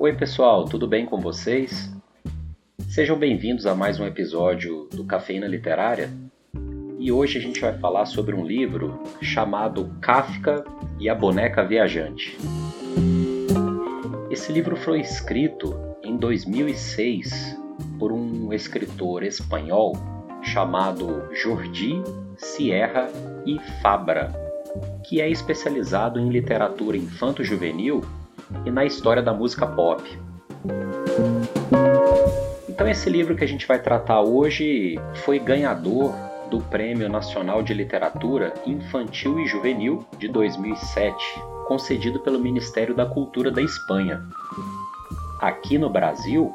Oi, pessoal, tudo bem com vocês? Sejam bem-vindos a mais um episódio do Cafeína Literária. E hoje a gente vai falar sobre um livro chamado Kafka e a Boneca Viajante. Esse livro foi escrito em 2006 por um escritor espanhol chamado Jordi Sierra e Fabra, que é especializado em literatura infanto-juvenil e na história da música pop. Então, esse livro que a gente vai tratar hoje foi ganhador do Prêmio Nacional de Literatura Infantil e Juvenil de 2007, concedido pelo Ministério da Cultura da Espanha. Aqui no Brasil,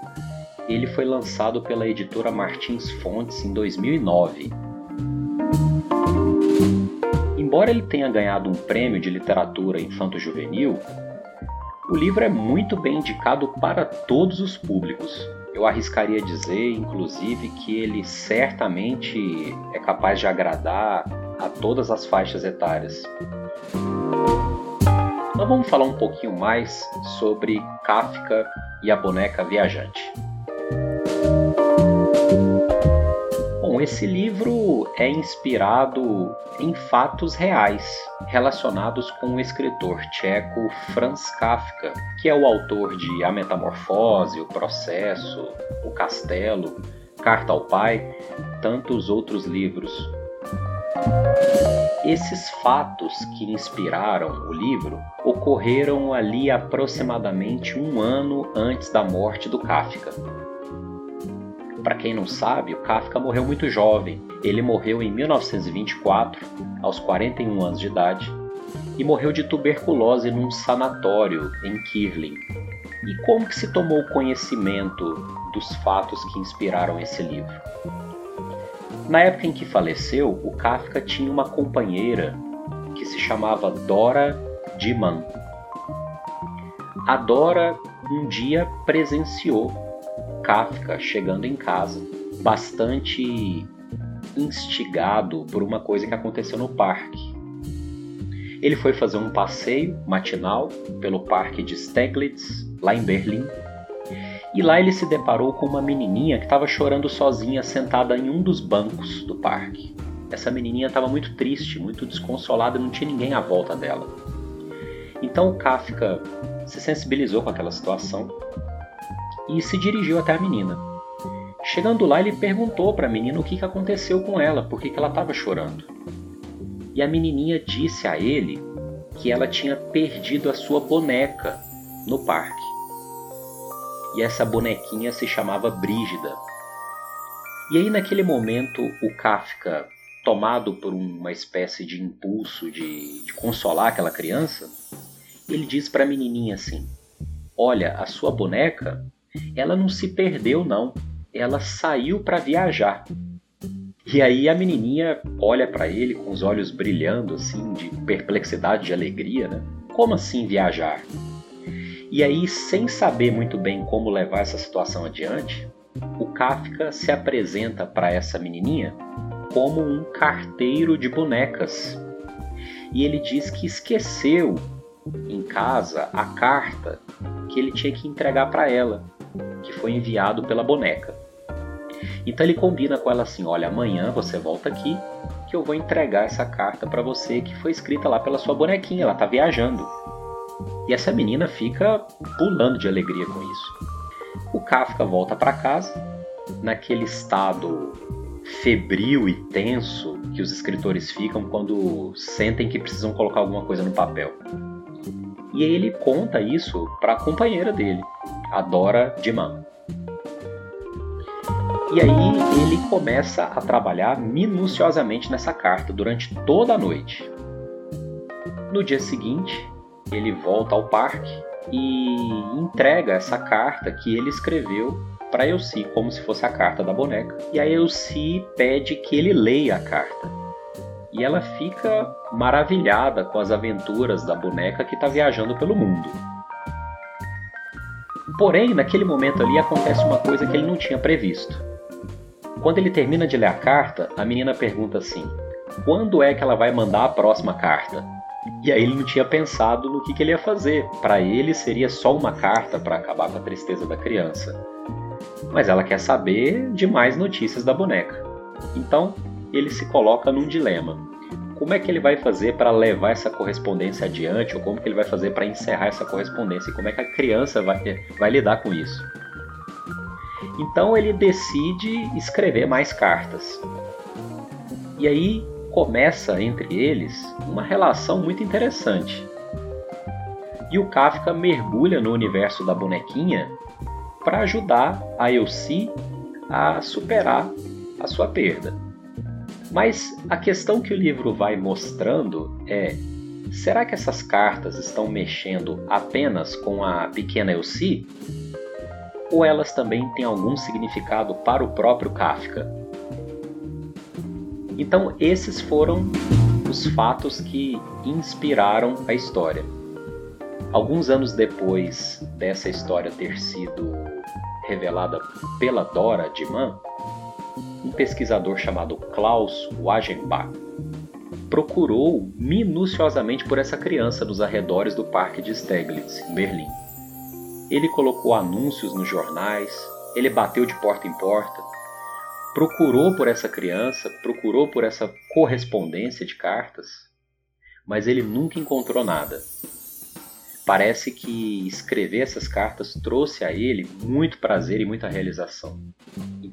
ele foi lançado pela editora Martins Fontes em 2009. Embora ele tenha ganhado um prêmio de literatura infanto-juvenil, o livro é muito bem indicado para todos os públicos. Eu arriscaria dizer, inclusive, que ele certamente é capaz de agradar a todas as faixas etárias. Então vamos falar um pouquinho mais sobre Kafka e a boneca viajante. Esse livro é inspirado em fatos reais relacionados com o escritor tcheco Franz Kafka, que é o autor de A Metamorfose, O Processo, O Castelo, Carta ao Pai, tantos outros livros. Esses fatos que inspiraram o livro ocorreram ali aproximadamente um ano antes da morte do Kafka. Para quem não sabe, o Kafka morreu muito jovem. Ele morreu em 1924, aos 41 anos de idade, e morreu de tuberculose num sanatório em Kirling. E como que se tomou conhecimento dos fatos que inspiraram esse livro? Na época em que faleceu, o Kafka tinha uma companheira que se chamava Dora Diman. A Dora um dia presenciou Kafka chegando em casa, bastante instigado por uma coisa que aconteceu no parque. Ele foi fazer um passeio matinal pelo parque de Steglitz, lá em Berlim, e lá ele se deparou com uma menininha que estava chorando sozinha sentada em um dos bancos do parque. Essa menininha estava muito triste, muito desconsolada, não tinha ninguém à volta dela. Então o Kafka se sensibilizou com aquela situação e se dirigiu até a menina. Chegando lá, ele perguntou para a menina o que, que aconteceu com ela, por que, que ela estava chorando. E a menininha disse a ele que ela tinha perdido a sua boneca no parque. E essa bonequinha se chamava Brígida. E aí, naquele momento, o Kafka, tomado por uma espécie de impulso de, de consolar aquela criança, ele diz para a menininha assim: Olha, a sua boneca ela não se perdeu não, ela saiu para viajar. E aí a menininha olha para ele com os olhos brilhando assim de perplexidade, de alegria, né? Como assim viajar? E aí, sem saber muito bem como levar essa situação adiante, o Kafka se apresenta para essa menininha como um carteiro de bonecas. E ele diz que esqueceu em casa a carta que ele tinha que entregar para ela que foi enviado pela boneca. Então ele combina com ela assim: olha, amanhã você volta aqui que eu vou entregar essa carta para você que foi escrita lá pela sua bonequinha, ela tá viajando. E essa menina fica pulando de alegria com isso. O Kafka volta para casa, naquele estado febril e tenso que os escritores ficam quando sentem que precisam colocar alguma coisa no papel. E ele conta isso para a companheira dele, a Dora Diman. E aí ele começa a trabalhar minuciosamente nessa carta durante toda a noite. No dia seguinte, ele volta ao parque e entrega essa carta que ele escreveu para Elsie, como se fosse a carta da boneca. E a Elsie pede que ele leia a carta e ela fica maravilhada com as aventuras da boneca que está viajando pelo mundo. Porém, naquele momento ali acontece uma coisa que ele não tinha previsto. Quando ele termina de ler a carta, a menina pergunta assim: quando é que ela vai mandar a próxima carta? E aí ele não tinha pensado no que, que ele ia fazer. Para ele seria só uma carta para acabar com a tristeza da criança. Mas ela quer saber de mais notícias da boneca. Então ele se coloca num dilema. Como é que ele vai fazer para levar essa correspondência adiante? Ou como que ele vai fazer para encerrar essa correspondência? E como é que a criança vai, vai lidar com isso? Então ele decide escrever mais cartas. E aí começa entre eles uma relação muito interessante. E o Kafka mergulha no universo da bonequinha para ajudar a Elsie a superar a sua perda. Mas a questão que o livro vai mostrando é: será que essas cartas estão mexendo apenas com a pequena Elsie? Ou elas também têm algum significado para o próprio Kafka? Então, esses foram os fatos que inspiraram a história. Alguns anos depois dessa história ter sido revelada pela Dora Diman, um pesquisador chamado Klaus Wagenbach procurou minuciosamente por essa criança nos arredores do Parque de Steglitz, em Berlim. Ele colocou anúncios nos jornais, ele bateu de porta em porta, procurou por essa criança, procurou por essa correspondência de cartas, mas ele nunca encontrou nada. Parece que escrever essas cartas trouxe a ele muito prazer e muita realização.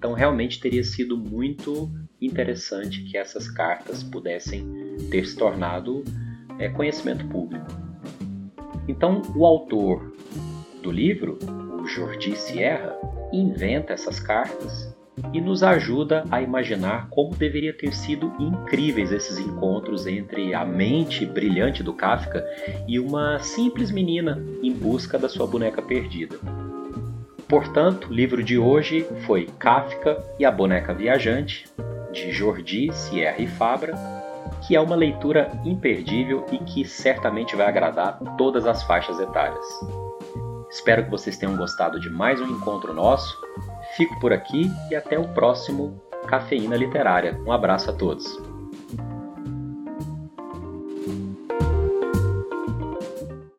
Então, realmente teria sido muito interessante que essas cartas pudessem ter se tornado é, conhecimento público. Então, o autor do livro, o Jordi Sierra, inventa essas cartas e nos ajuda a imaginar como deveria ter sido incríveis esses encontros entre a mente brilhante do Kafka e uma simples menina em busca da sua boneca perdida. Portanto, o livro de hoje foi Kafka e a Boneca Viajante, de Jordi Sierra e Fabra, que é uma leitura imperdível e que certamente vai agradar todas as faixas etárias. Espero que vocês tenham gostado de mais um encontro nosso Fico por aqui e até o próximo Cafeína Literária. Um abraço a todos.